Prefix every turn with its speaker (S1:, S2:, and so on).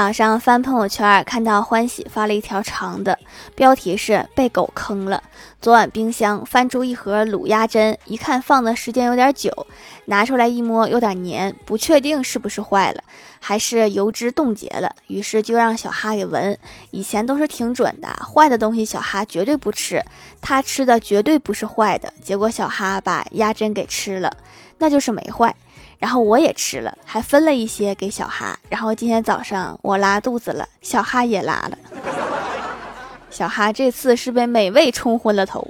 S1: 早上翻朋友圈，看到欢喜发了一条长的，标题是“被狗坑了”。昨晚冰箱翻出一盒卤鸭胗，一看放的时间有点久，拿出来一摸有点黏，不确定是不是坏了，还是油脂冻结了。于是就让小哈给闻，以前都是挺准的，坏的东西小哈绝对不吃，他吃的绝对不是坏的。结果小哈把鸭胗给吃了，那就是没坏。然后我也吃了，还分了一些给小哈。然后今天早上我拉肚子了，小哈也拉了。小哈这次是被美味冲昏了头。